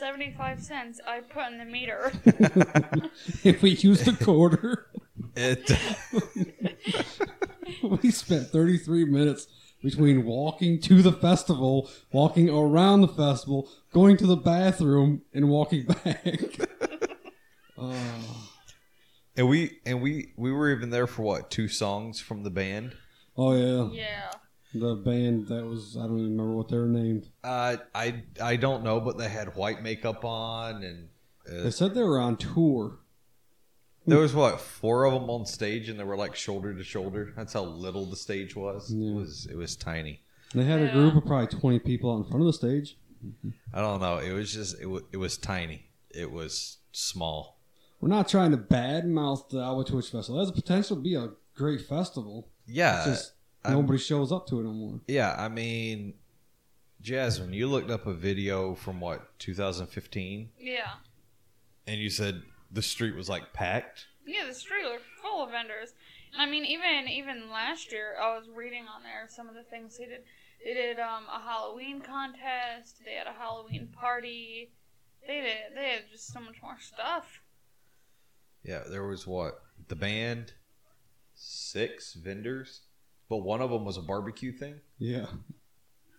not worth the 75 cents I put in the meter. if we used a quarter, It we spent 33 minutes between walking to the festival, walking around the festival, going to the bathroom, and walking back. oh, and we and we we were even there for what two songs from the band. oh yeah. yeah. The band that was I don't even remember what they were named. Uh, I I don't know, but they had white makeup on, and uh, They said they were on tour. there was what four of them on stage, and they were like shoulder to shoulder. That's how little the stage was. It was it was tiny. They had a group of probably 20 people out in front of the stage. I don't know. It was just it was it was tiny. It was small. We're not trying to badmouth the Alba Twitch Festival. It has the potential to be a great festival. Yeah, It's just I'm- nobody shows up to it anymore. yeah. I mean, Jasmine, you looked up a video from what 2015, Yeah. and you said the street was like packed. Yeah, the street was full of vendors. And I mean, even even last year, I was reading on there some of the things they did. They did um, a Halloween contest. They had a Halloween party. They did. They had just so much more stuff. Yeah, there was what the band, six vendors, but one of them was a barbecue thing, Yeah.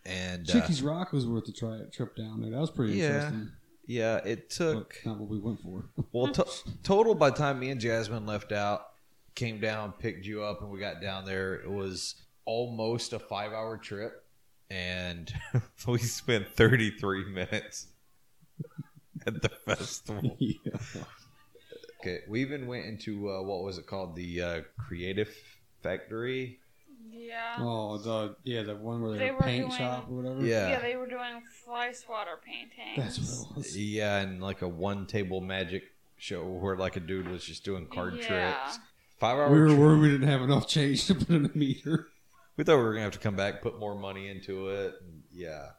and uh, Rock was worth a try trip down there. That was pretty Yeah. interesting. yeah, it But took not what we went for. well to- total by the time me and Jasmine left out, came down, picked you up, and we got down there. It was almost a five-hour trip, and we spent thirty-three minutes at the festival. yeah. Okay, we even went into uh, what was it called, the uh, Creative Factory. Yeah. Oh, the yeah, the one where They they were paint doing- shop or whatever. Yeah. Yeah, they were doing fly swatter paintings. That's what it was. Yeah, and like a one table magic show where like a dude was just doing card Yeah. tricks. Five hours. We were worried we didn't have enough change to put in a meter. We thought we were gonna have to come back, put more money into it. Yeah,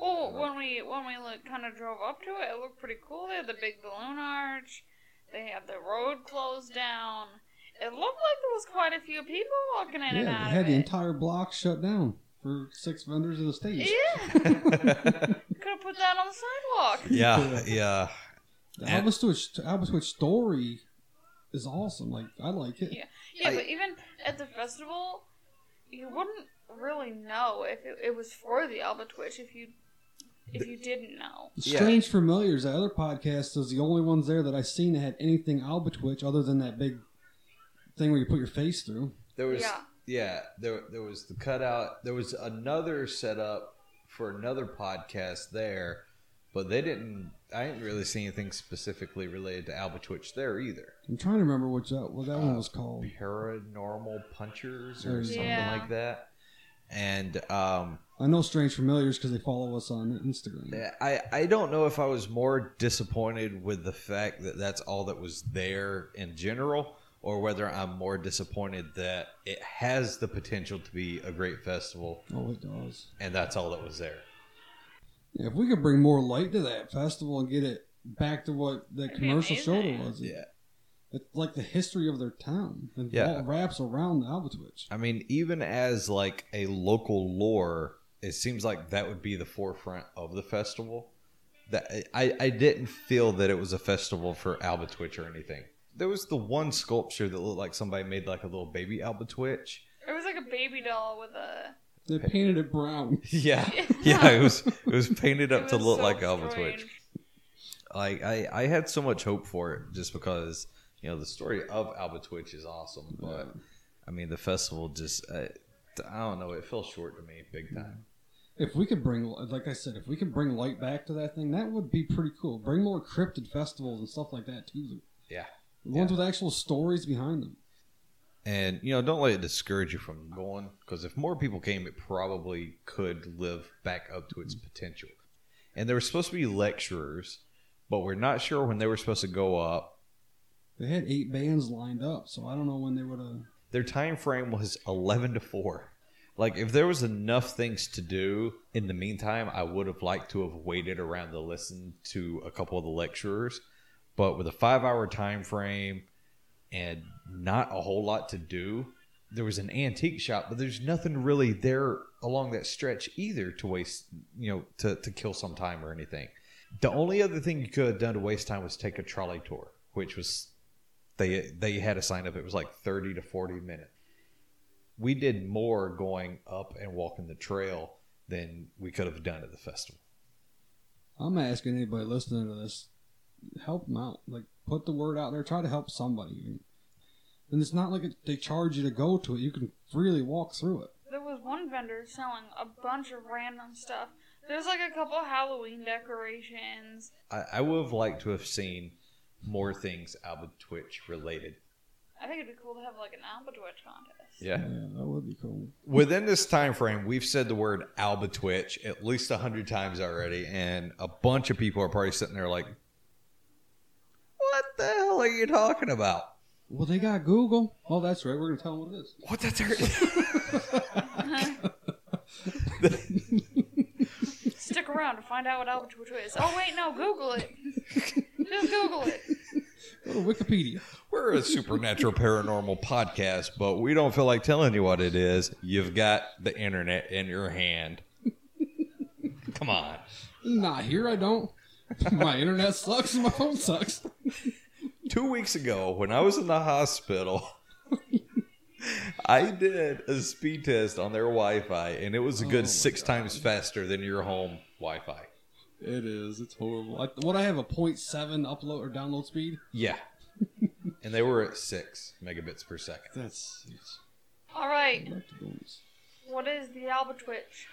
Well, when we when we like, kind of drove up to it, it looked pretty cool. They had the big balloon arch. They had the road closed down. It looked like there was quite a few people walking in Yeah, and they out had of the it. entire block shut down for six vendors in the stage. yeah, could have put that on the sidewalk. yeah, yeah. The Albus Twitch, Albus Twitch story is awesome. Like I like it. Yeah. Yeah, I- but even at the festival, you wouldn't really know if it, it was for the Alba Twitch if you if you didn't know. Yeah. Strange Familiars, that other podcast, was the only ones there that I seen that had anything Alba Twitch other than that big thing where you put your face through. There was Yeah. yeah, there there was the cutout. There was another setup for another podcast there, but they didn't. I didn't really see anything specifically related to Alba Twitch there either. I'm trying to remember which that, what that one Uh, was called. Paranormal Punchers or Yeah. something like that. And um, I know Strange Familiars because they follow us on Instagram. I I don't know if I was more disappointed with the fact that that's all that was there in general, or whether I'm more disappointed that it has the potential to be a great festival, Oh, it does. and that's all that was there. Yeah, if we could bring more light to that festival and get it back to what the That'd commercial shoulder amazing. was, Yeah. it's like the history of their town and Yeah. all wraps around the Alba Twitch. I mean, even as like a local lore, it seems like that would be the forefront of the festival. That I, I didn't feel that it was a festival for Alba Twitch or anything. There was the one sculpture that looked like somebody made like a little baby Alba Twitch. It was like a baby doll with a. They painted it brown. Yeah, yeah, it was it was painted up it to look so like Alba strange. Twitch. Like I, I had so much hope for it just because you know the story of Alba Twitch is awesome, but I mean the festival just uh, I, I don't know it fell short to me big time. If we could bring, like I said, if we could bring light back to that thing, that would be pretty cool. Bring more cryptid festivals and stuff like that too. them. Yeah. Ones with actual stories behind them. And you know, don't let it discourage you from going because if more people came, it probably could live back up to its potential. And there were supposed to be lecturers, but we're not sure when they were supposed to go up. They had eight bands lined up, so I don't know when they would have. Their time frame was eleven to four. Like if there was enough things to do in the meantime, I would have liked to have waited around to listen to a couple of the lecturers. But with a five-hour time frame and not a whole lot to do, there was an antique shop, but there's nothing really there along that stretch either to waste, you know, to, to kill some time or anything. The only other thing you could have done to waste time was take a trolley tour, which was they they had a sign up. It was like thirty to forty minutes. We did more going up and walking the trail than we could have done at the festival. I'm asking anybody listening to this, help them out. Like, put the word out there. Try to help somebody. And it's not like it, they charge you to go to it. You can freely walk through it. There was one vendor selling a bunch of random stuff. There's like a couple Halloween decorations. I, I would have liked to have seen more things Alba Twitch related. I think it'd be cool to have like an Alba Twitch contest. Yeah. Yeah, that would be cool. Within this time frame, we've said the word Alba Twitch at least a hundred times already, and a bunch of people are probably sitting there like, "What the hell are you talking about?" Well, they got Google. Oh, that's right. We're going to tell them what it is. What that's uh-huh. Stick around to find out what Alba Twitch is. Oh wait, no, Google it. Just Google it. Go to Wikipedia. We're a supernatural paranormal podcast, but we don't feel like telling you what it is. You've got the internet in your hand. Come on. Not here, I don't. My internet sucks and my phone sucks. Two weeks ago, when I was in the hospital, I did a speed test on their Wi Fi, and it was a Oh good my six God. times faster than your home Wi Fi. It is. It's horrible. I, what I have a 0.7 upload or download speed. Yeah. and they were at six megabits per second. That's. It's, All right, I like the bonus. what is the Alba Twitch?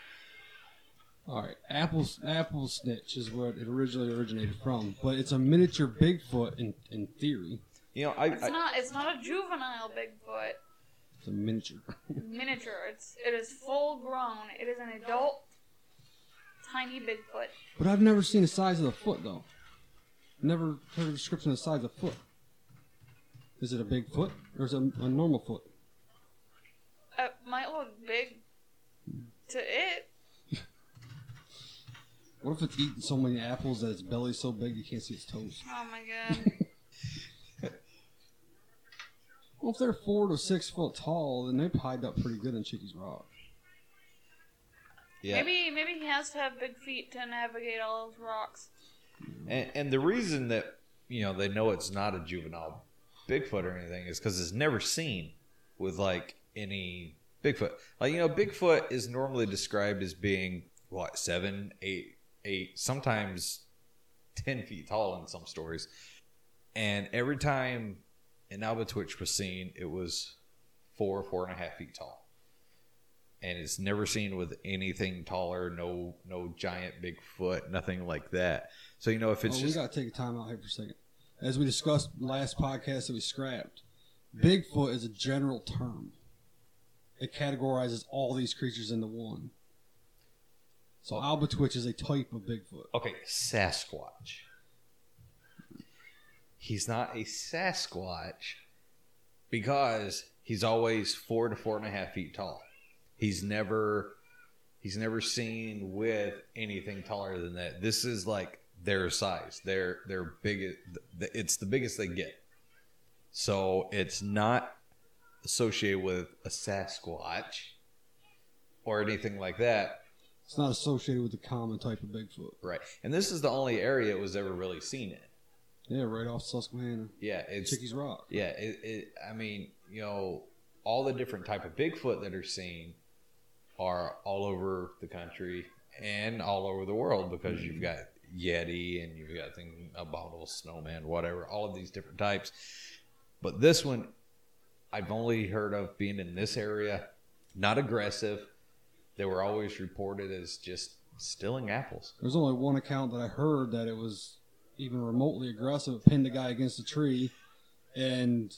All right, Apple's Apple Snitch is where it originally originated from, but it's a miniature Bigfoot in in theory. You know, I, It's I not. It's not a juvenile Bigfoot. It's a miniature. Miniature. It's. It is full grown. It is an adult, tiny Bigfoot. But I've never seen the size of the foot though. Never heard a description of the size of the foot. Is it a big foot or is it a, a normal foot? It might look big to it. What if it's eating so many apples that its belly's so big you can't see its toes? Oh my god. Well, if they're four to six foot tall, then they hide up pretty good in Chickies Rock. yeah. Maybe maybe he has to have big feet to navigate all those rocks. And, and the reason that you know they know it's not a juvenile Bigfoot or anything is because it's never seen with like any Bigfoot. Like you know, Bigfoot is normally described as being what seven, eight, eight, sometimes ten feet tall in some stories. And every time an Alba Twitch was seen, it was four, four and a half feet tall. And it's never seen with anything taller, no no giant Bigfoot, nothing like that. So you know if it's oh, just we gotta take a time out here for a second. As we discussed last podcast that we scrapped, Bigfoot is a general term. It categorizes all these creatures into one. So Albatwitch is a type of Bigfoot. okay, Sasquatch. He's not a Sasquatch because he's always four to four and a half feet tall. He's never he's never seen with anything taller than that. This is like their size. They're they're big. It's the biggest they get. So it's not associated with a Sasquatch or anything like that. It's not associated with the common type of Bigfoot. Right. And this is the only area it was ever really seen in. Yeah, right off Susquehanna. Yeah, it's Chickies Rock. yeah. It, it. I mean, you know, all the different type of Bigfoot that are seen are all over the country and all over the world because you've got Yeti and you've got things abominable snowman, whatever. All of these different types, but this one I've only heard of being in this area. Not aggressive. They were always reported as just stealing apples. There's only one account that I heard that it was even remotely aggressive. It pinned a guy against a tree, and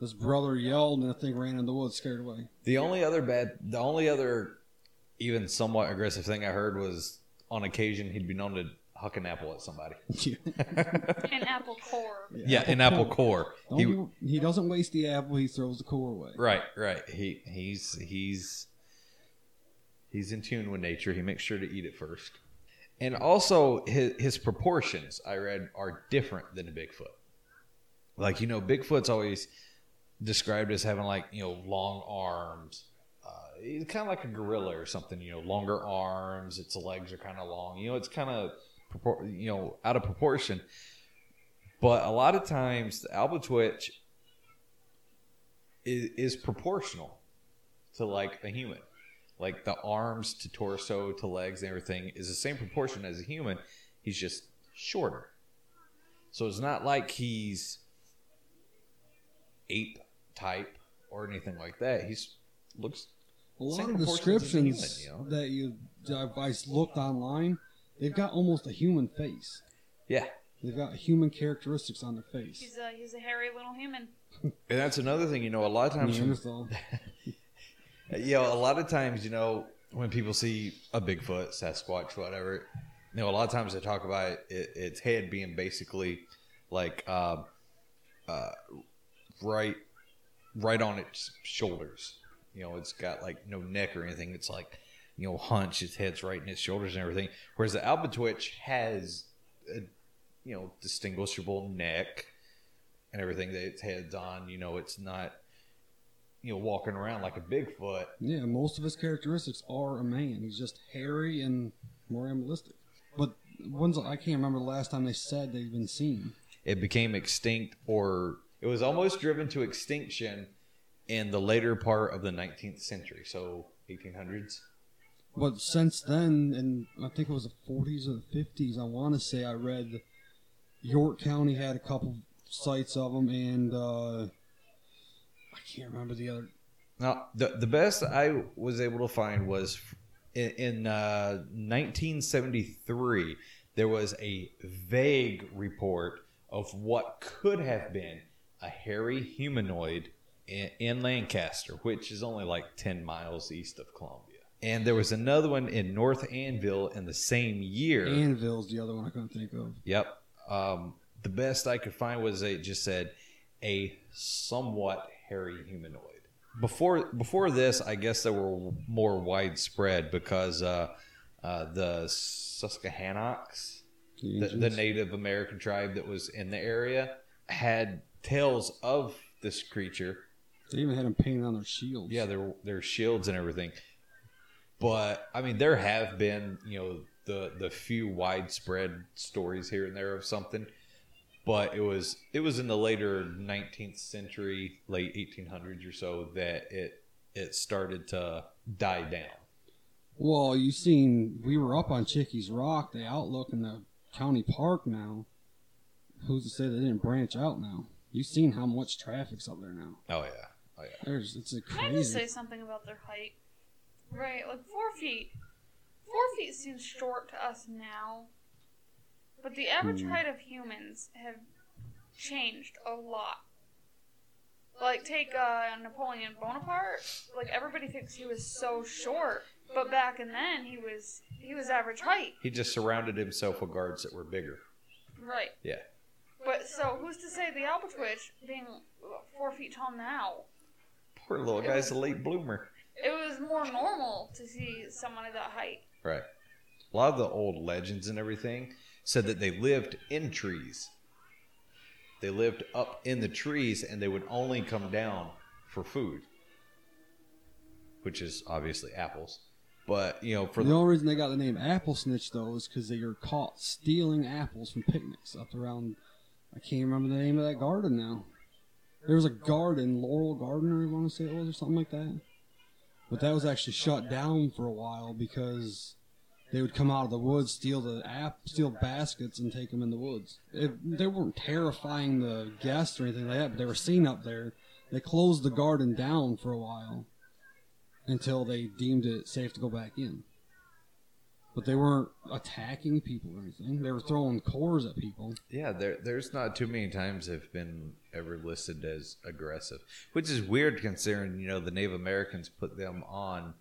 his brother yelled, and the thing ran in the woods, scared away. The only other bad, the only other even somewhat aggressive thing I heard was on occasion he'd be known to huck an apple at somebody. An apple core. yeah, an apple core. He, he doesn't waste the apple; he throws the core away. right, right. He he's he's he's in tune with nature. He makes sure to eat it first, and also his his proportions I read are different than a Bigfoot. Like you know, Bigfoot's always described as having like you know long arms. Uh, he's kind of like a gorilla or something. You know, longer arms. Its legs are kind of long. You know, it's kind of you know, out of proportion. But a lot of times, the alba twitch is, is proportional to like a human. Like the arms to torso to legs and everything is the same proportion as a human. He's just shorter. So it's not like he's ape type or anything like that. He's looks A lot Same of proportions as a human, descriptions you know? that you that I looked online, they've got almost a human face. yeah. They've got human characteristics on their face. He's a he's a hairy little human. And that's another thing, you know, a lot of times when Neanderthal. You know, a lot of times, you know, when people see a Bigfoot, Sasquatch, whatever, you know, a lot of times they talk about it, its head being basically like uh, uh, right, right on its shoulders. You know, it's got like no neck or anything. It's like you know, hunch. Its head's right in its shoulders and everything. Whereas the Alba Twitch has a you know distinguishable neck and everything that its head's on. You know, it's not you know walking around like a Bigfoot. Yeah, most of his characteristics are a man. He's just hairy and more animalistic. But when's I can't remember the last time they said they've been seen. it became extinct or it was almost driven to extinction in the later part of the 19th century so 1800s But since then, and I think it was the 40s or the 50s, I want to say I read York County had a couple sites of them, and uh, I can't remember the other. now the, the best i was able to find was in, in uh, 1973 there was a vague report of what could have been a hairy humanoid in, in lancaster which is only like 10 miles east of columbia and there was another one in North Annville in the same year Annville's the other one I couldn't think of. Yep. Um, the best I could find was it just said a somewhat hairy humanoid. Before before this, I guess they were more widespread because uh, uh, the Susquehannocks, The the, the. Native American tribe that was in the area, had tales of this creature They even had them painted on their shields. yeah, their their shields and everything. But I mean, there have been you know the the few widespread stories here and there of something, but it was it was in the later 19th century, late 1800s or so that it it started to die down. Well, you seen we were up on Chickies Rock, the outlook in the county park now. Who's to say they didn't branch out now? You've seen how much traffic's up there now. Oh yeah, oh yeah. There's it's a Can I just say something about their height? Right, like four feet. Four feet seems short to us now, but the average Hmm. height of humans have changed a lot. Like take uh, Napoleon Bonaparte. Like everybody thinks he was so short, but back in then he was he was average height. He just surrounded himself with guards that were bigger. Right. Yeah. But so who's to say the Alba Twitch being four feet tall now? Poor little guy's a late bloomer. It was more normal to see someone of that height. Right. A lot of the old legends and everything said that they lived in trees. They lived up in the trees and they would only come down for food, which is obviously apples. But, you know, for the the. only reason they got the name Apple Snitch though is because they were caught stealing apples from picnics up around. I can't remember the name of that garden now. There was a garden, Laurel Garden, I want to say it was, or something like that. But that was actually shut down for a while because they would come out of the woods, steal the app, steal baskets, and take them in the woods. It, they weren't terrifying the guests or anything like that, but they were seen up there. They closed the garden down for a while until they deemed it safe to go back in. But they weren't attacking people or anything. They were throwing cores at people. Yeah, there, there's not too many times they've been ever listed as aggressive, which is weird considering, you know, the Native Americans put them on.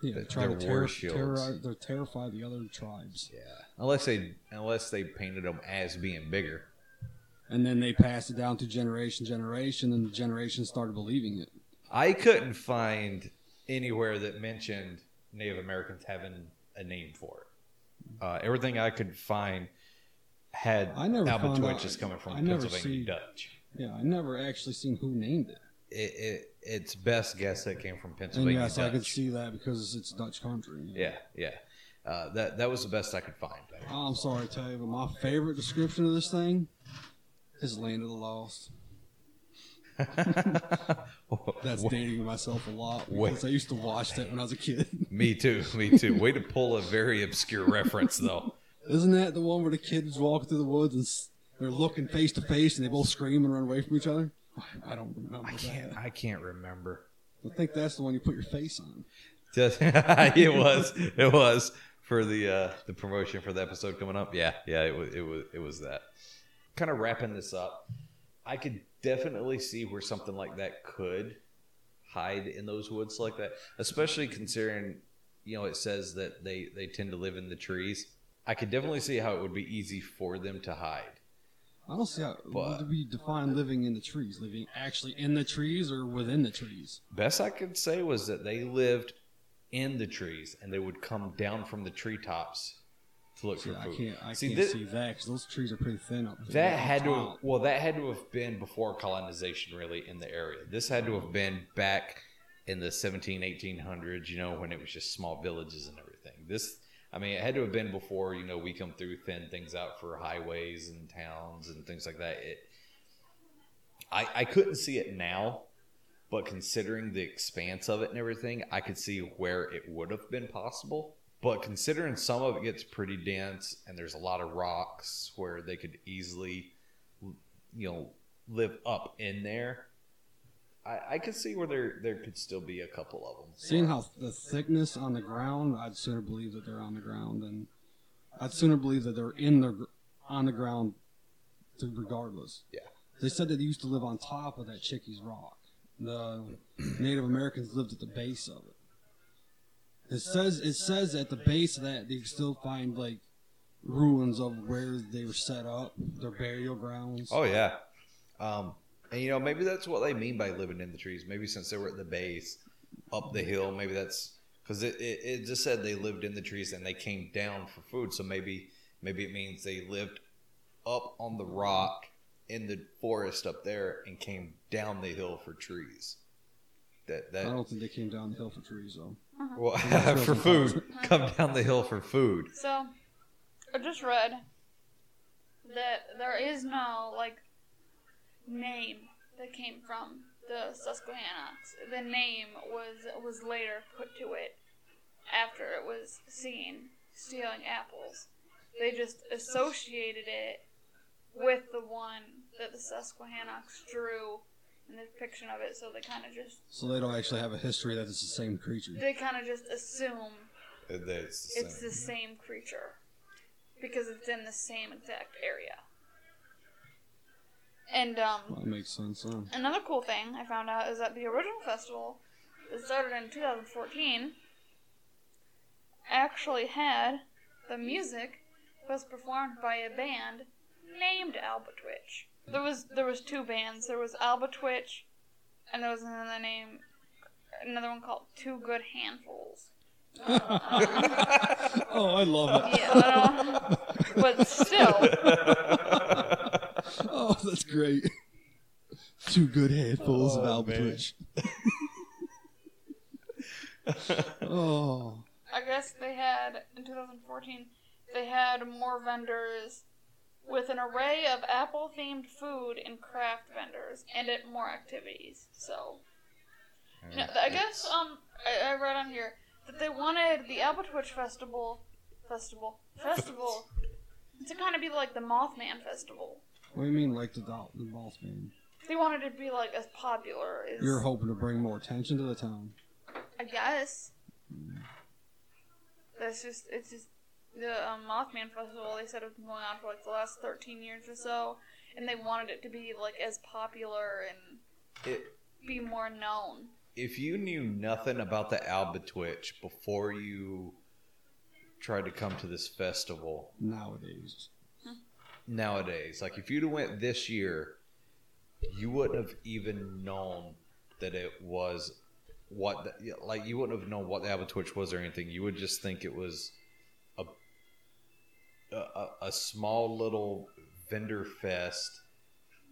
Yeah, Th- they try to terror, terrorize, terrify the other tribes. Yeah. Unless they unless they painted them as being bigger. And then they passed it down to generation, generation, and the generation started believing it. I couldn't find anywhere that mentioned Native Americans having a name for it. Uh, everything I could find had I never Twitch is coming from I Pennsylvania see- Dutch. Yeah, I never actually seen who named it. It, it, it's best guess that came from And Pennsylvania yes, Dutch. I could see that because it's Dutch country. Yeah, yeah. Uh, that that was the best I could find. I'm sorry to tell you, but my favorite description of this thing is Land of the Lost. That's dating myself a lot Wait. because I used to watch that when I was a kid. me too. Me too. Way to pull a very obscure reference, though. Isn't that the one where the kids walk through the woods and they're looking face to face and they both scream and run away from each other? I don't remember I can't. that. I can't remember. I think that's the one you put your face on. Just, it was. It was for the uh, the promotion for the episode coming up. Yeah, yeah. It was. It was. It was that. Kind of wrapping this up. I could definitely see where something like that could hide in those woods like that, especially considering you know it says that they they tend to live in the trees. I could definitely see how it would be easy for them to hide. I don't see how. But- do we define living in the trees? Living actually in the trees or within the trees? Best I could say was that they lived in the trees and they would come down from the treetops to look See, for I food. can't. I See, can't thi- see that because those trees are pretty thin up there. That had to top. well, that had to have been before colonization, really, in the area. This had to have been back in the 17, 1800s, you know, when it was just small villages and everything. This, I mean, it had to have been before, you know, we come through, thin things out for highways and towns and things like that. It, I, I couldn't see it now, but considering the expanse of it and everything, I could see where it would have been possible. But considering some of it gets pretty dense and there's a lot of rocks where they could easily, you know, live up in there, I, I could see where there there could still be a couple of them. Seeing how the thickness on the ground, I'd sooner believe that they're on the ground than I'd sooner believe that they're in the on the ground, regardless. Yeah. They said that they used to live on top of that Chickies Rock. The Native Americans lived at the base of it. It says it says at the base of that they still find like ruins of where they were set up, their burial grounds. Oh yeah, um, and you know maybe that's what they mean by living in the trees. Maybe since they were at the base, up the hill, maybe that's because it, it, it just said they lived in the trees and they came down for food. So maybe maybe it means they lived up on the rock in the forest up there and came down the hill for trees. That that I don't think they came down the hill for trees though. Uh-huh. well, for food, uh-huh. come down the hill for food. So, I just read that there is no like name that came from the Susquehannocks. The name was was later put to it after it was seen stealing apples. They just associated it with the one that the Susquehannocks drew in the depiction of it, so they kind of just So they don't actually have a history that it's the same creature. they kind of just assume That's the it's same. the same creature because it's in the same exact area. And um, Well, that makes sense. Huh? another cool thing I found out is that the original festival that started in 2014 actually had the music was performed by a band named Alba Twitch. There was there was two bands. There was Alba Twitch, and there was another name, another one called Two Good Handfuls. oh, I love it. Yeah, I don't- but still, Oh, that's great. Two good handfuls of Oh, Alba man. Twitch. oh, I guess they had in 2014 they had more vendors with an array of apple themed food and craft vendors and at more activities. So you know, I guess um I, I read on here that they wanted the Apple Twitch festival festival festival to kind of be like the Mothman festival. What do you mean, like the doll, the boss man? They wanted it to be like as popular as You're hoping to bring more attention to the town. I guess. That's just it's just the um, Mothman festival. They said it's been going on for like the last thirteen years or so, and they wanted it to be like as popular and It, be more known. if you knew nothing about the Alba Twitch before you tried to come to this festival Nowadays, nowadays, like if you'd have went this year, you wouldn't have even known that it was what the, like you wouldn't have known what the Alba Twitch was or anything. You would just think it was a a, a- small little vendor fest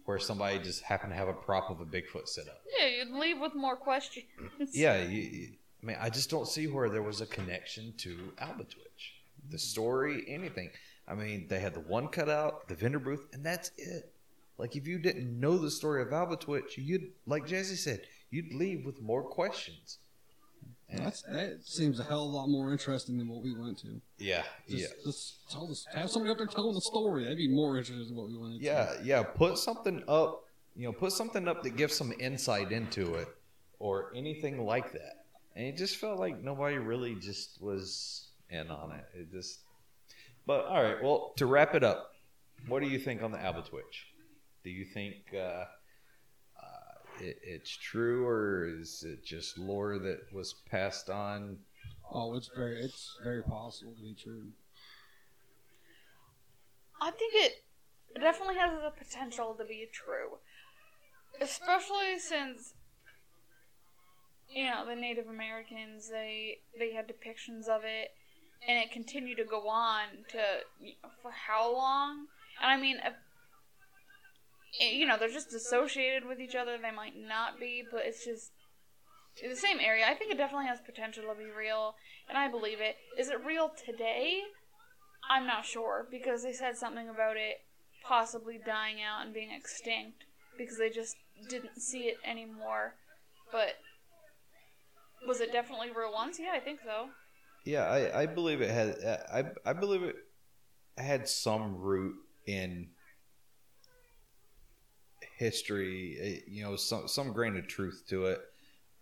where somebody just happened to have a prop of a Bigfoot set up. Yeah, you'd leave with more questions. Yeah, you, you- I mean, I just don't see where there was a connection to Alba Twitch. the story, anything. I mean, they had the one cutout, the vendor booth, and that's it. Like if you didn't know the story of Albatwitch, you'd like Jesse said, you'd leave with more questions. And- That's, that seems a hell of a lot more interesting than what we went to. yeah, Just, yeah. just tell us, have somebody up there telling the story. That'd be more interesting than what we went. Yeah, yeah. Put something up, you know, put something up that gives some insight into it or anything like that. And it just felt like nobody really just was in on it. It just. But all right, well, to wrap it up, what do you think on the Abatwitch? Do you think uh, uh, it, it's true, or is it just lore that was passed on? Oh, it's very, it's very possible to be true. I think it definitely has the potential to be true. Especially since you know, the Native Americans, they they had depictions of it and it continued to go on to for how long? And I mean, uh, if, you know, they're just associated with each other. They might not be, but it's just the same area. I think it definitely has potential to be real, and I believe it. Is it real today? I'm not sure because they said something about it possibly dying out and being extinct because they just didn't see it anymore. But was it definitely real once? Yeah, I think so. Yeah, I, I believe it had. I I believe it had some root in history. eh, You know, some some grain of truth to it.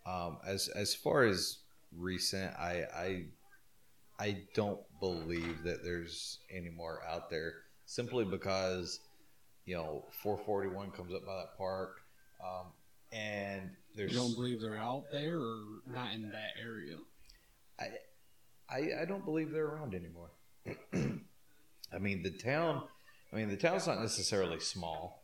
Um, as as far as recent, I I I don't believe that there's any more out there simply because you know 441 comes up by that park, um, and You don't believe they're out there or not in that area? I, I don't believe they're around anymore. I mean, the town. I mean, the town's not necessarily small.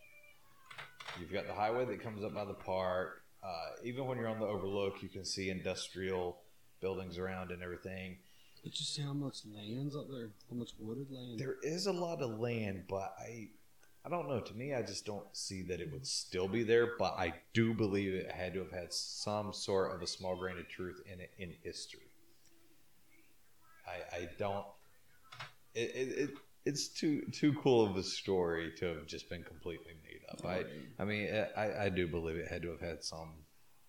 You've got the highway that comes up by the park. Uh, even when you're on the overlook, you can see industrial buildings around and everything. Did you see how much land's up there? How much wooded land? There is a lot of land, but I, I don't know. To me, I just don't see that it would still be there. But I do believe it had to have had some sort of a small grain of truth in it in history. I, don't. It, it, it it's too too cool of a story to have just been completely made up. I I mean I, I do believe it had to have had some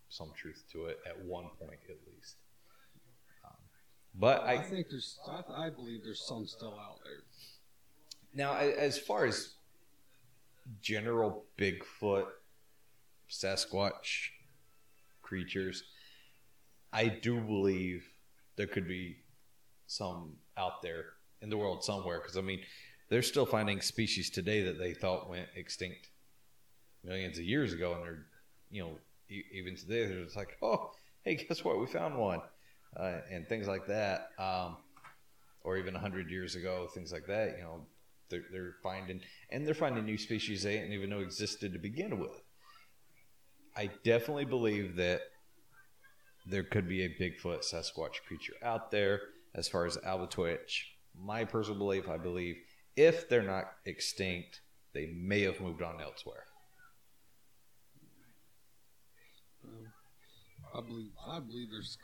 some truth to it at one point at least. Um, but I, I think there's. I, I believe there's some still out there. Now, as far as general Bigfoot, Sasquatch creatures, I do believe there could be some out there in the world somewhere. Because, I mean, they're still finding species today that they thought went extinct millions of years ago. And they're, you know, even today, they're just like, oh, hey, guess what? We found one. Uh, and things like that. Um, or even 100 years ago, things like that, you know, they're, they're finding and they're finding new species they didn't even know existed to begin with i definitely believe that there could be a bigfoot sasquatch creature out there as far as albatwitch my personal belief i believe if they're not extinct they may have moved on elsewhere Um, I believe. I believe there's.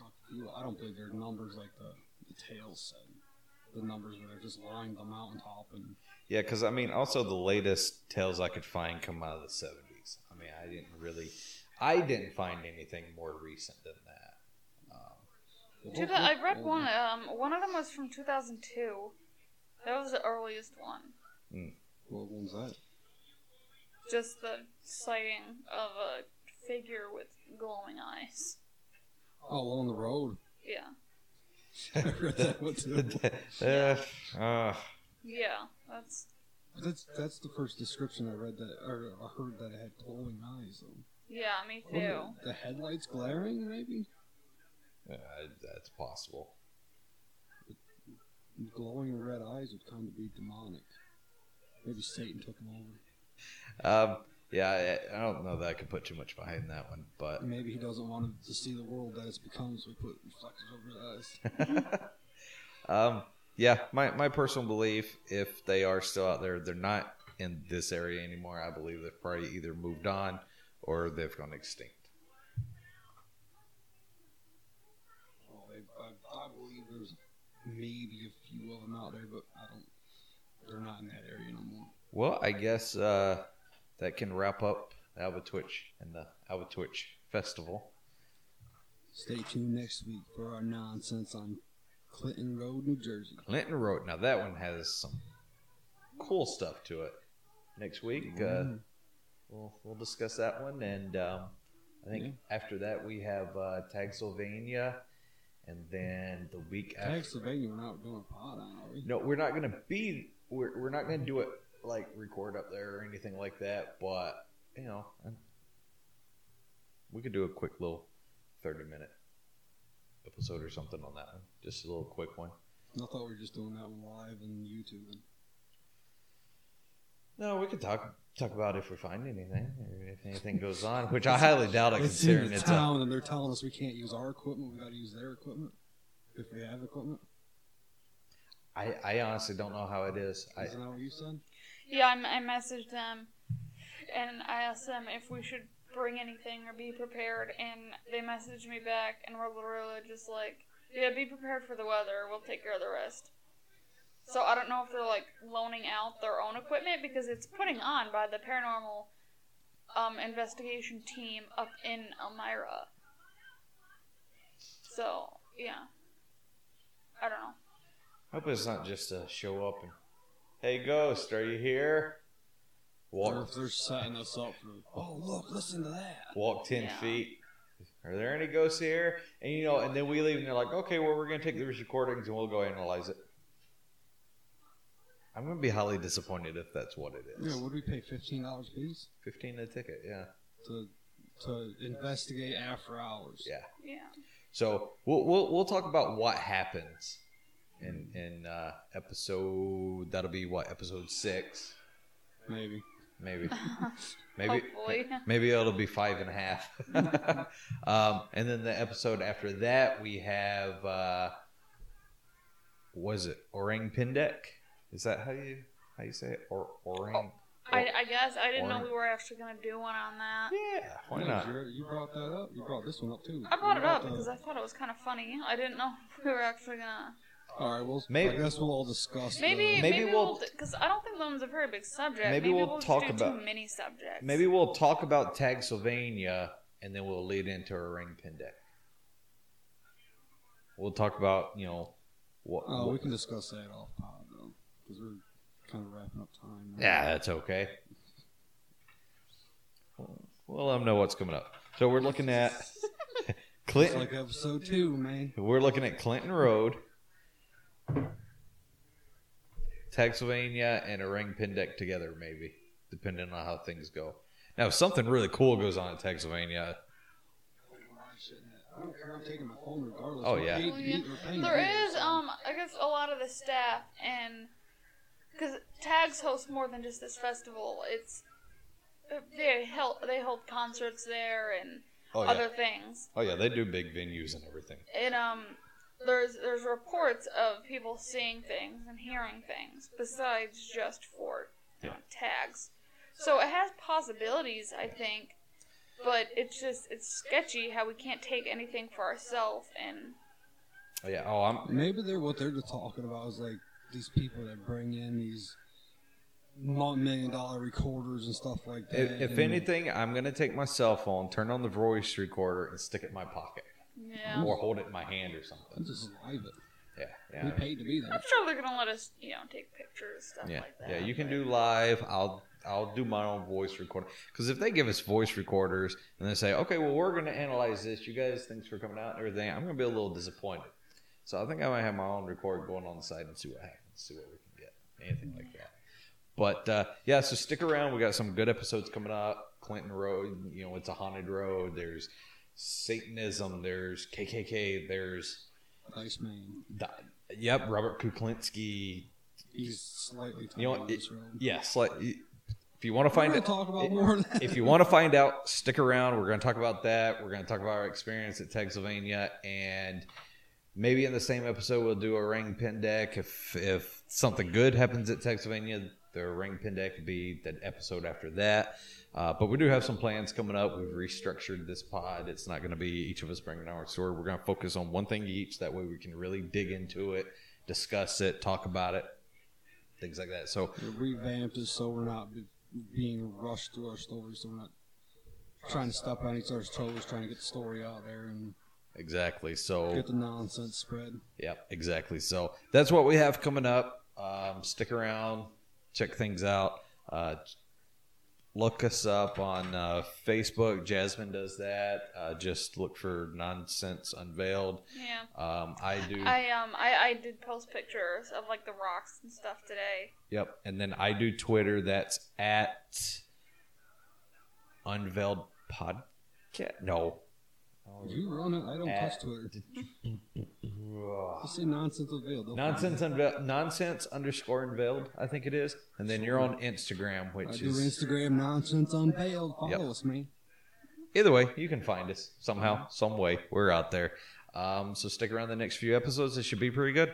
I don't believe there are numbers like the, the tales said. The numbers where they're just lying the mountaintop and yeah because i mean also the latest tales i could find come out of the 70s i mean i didn't really i didn't find anything more recent than that Two, I read one. Um, one of them was from 2002. That was the earliest one. What one's that? Just the sighting of a figure with glowing eyes. Oh, on the road. Yeah. I read that one too. uh, uh, Yeah, that's That's that's the first description I read that or I heard that it had glowing eyes. Though. yeah, me What too. are The headlights glaring, maybe. Uh, that's possible Glowing red eyes would kind of be demonic. Maybe Satan took them over. Um, yeah, I, I don't know that I could put too much behind that one, but Maybe he doesn't want him to see the world that it's become, so he put reflectors over his eyes. um, yeah, my my personal belief, if they are still out there, they're not in this area anymore. I believe they've probably either moved on or they've gone extinct. Oh, I, I, I believe there's maybe a few of them out there, but I don't. They're not in that area no more. Well, I guess uh, that can wrap up Alba Twitch and the Alba Twitch Festival. Stay tuned next week for our nonsense on Clinton Road, New Jersey. Clinton Road. Now that one has some cool stuff to it. Next week, uh, Mm. we'll we'll discuss that one, and um, I think Yeah. after that we have uh, Tagsylvania, and then the week after. Pennsylvania, we're not doing a pod are we? No, we're not gonna be. We're, we're not gonna do it like record up there or anything like that. But you know, we could do a quick little thirty minute episode or something on that one. Just a little quick one. I thought we were just doing that one live and YouTube. No, we could talk talk about if we find anything or if anything goes on, which I highly doubt it, It's in considering the it's a, town, and they're telling us we can't use our equipment. We got to use their equipment if we have equipment. I, I honestly don't know how it is. I, Isn't that what you said? Yeah, I, I messaged them and I asked them if we should bring anything or be prepared, and they messaged me back and were literally just like, "Yeah, be prepared for the weather. We'll take care of the rest." So I don't know if they're like loaning out their own equipment because it's putting on by the paranormal um, investigation team up in Elmira. So yeah, I don't know. hope it's not just a show up and, hey, ghost, are you here? Or if they're setting us up for, oh look, listen to that. walk 10 Yeah. feet. Are there any ghosts here? And you know, and then we leave and they're like, okay, well, we're going to take these recordings and we'll go analyze it. I'm going to be highly disappointed if that's what it is. Yeah, would we pay fifteen dollars a piece 15 a ticket, yeah. to to investigate after hours? Yeah. Yeah. So we'll, we'll, we'll talk about what happens in, in uh, episode, that'll be what, episode six? maybe. Maybe. Maybe. Hopefully. Maybe it'll be five and a half. um, and then the episode after that, we have uh, was it Orang Pendek? Is that how you how you say it? Or Orang? Oh, I, I guess I didn't know we were actually gonna do one on that. Yeah, why Yeah, not? You, you brought that up. You brought this one up too. I brought You it up the- because I thought it was kind of funny. I didn't know we were actually gonna. All right, well, Maybe- I guess we'll all discuss. Maybe the, Maybe maybe, we'll- we'll because I don't think that one's a very big subject. Maybe we'll just talk do about- two mini subjects. Maybe we'll talk about Tag Sylvania, and then we'll lead into Orang Pendek. We'll talk about you know what. Oh, what- we can discuss that off pod though, because we're kind of wrapping up time. now. Yeah, that's okay. We'll let them know what's coming up. So we're looking at It's Clinton. like episode two, man. We're looking at Clinton Road, Tagsylvania, and Orang Pendek together, maybe, depending on how things go. Now, if something really cool goes on at Tagsylvania, I don't care. I'm taking my phone regardless. Oh, yeah. paid Well, yeah. we're paying to There be there, is um I guess a lot of the staff and because Tags hosts more than just this festival. It's uh, they held they hold concerts there and oh yeah, other things. oh yeah, they do big venues and everything. And um there's there's reports of people seeing things and hearing things besides just for you know, tags. So it has possibilities, I think, but it's just it's sketchy how we can't take anything for ourselves and Oh yeah, oh I'm Maybe they're what they're talking about is like these people that bring in these million dollar recorders and stuff like that. if, if anything, I'm gonna take my cell phone, turn on the voice recorder, and stick it in my pocket, yeah. or hold it in my hand or something. I'm just live it. Yeah, We paid to be there. I'm sure they're gonna let us, you know, take pictures stuff Yeah, like that. yeah, you can but- do live. I'll I'll do my own voice recorder because if they give us voice recorders and they say, okay, well we're going to analyze this, you guys, thanks for coming out and everything, I'm going to be a little disappointed. So I think I might have my own record going on the side and see what happens, see what we can get, anything like that. But uh, yeah, so stick around. We got some good episodes coming up. Clinton Road, you know, it's a haunted road. There's Satanism. There's KKK. There's Nice man. the, yep, Robert Kuklinski. He's slightly You know? It-. Yes, like if you want to find it, talk about more of that. if you want to find out, stick around. We're going to talk about that. We're going to talk about our experience at Tagsylvania, and maybe in the same episode we'll do Orang Pendek. If if something good happens at Tagsylvania, the ring pin deck could be the episode after that. Uh, but we do have some plans coming up. We've restructured this pod. It's not going to be each of us bringing our story. We're going to focus on one thing each. That way we can really dig into it, discuss it, talk about it, things like that. So It revamped it so we're not be, being rushed through our stories, so we're not trying to step on each other's toes, trying to get the story out there and exactly. So get the nonsense spread. Yep, exactly. So that's what we have coming up. Um, stick around, check things out. Uh, look us up on uh, Facebook. Jasmine does that. Uh, just look for Nonsense Unveiled. Yeah. Um, I do. I um I, I did post pictures of like the rocks and stuff today. Yep. And then I do Twitter. That's at Unveiled Podcast. No. You run it. I don't touch Twitter. Just say nonsense unveiled. Nonsense, unveiled, nonsense underscore unveiled, I think it is. And then you're on Instagram, it. I which do is Instagram nonsense unveiled. Follow Yep. us, man. either way, you can find us somehow, some way. We're out there. Um, so stick around the next few episodes. It should be pretty good.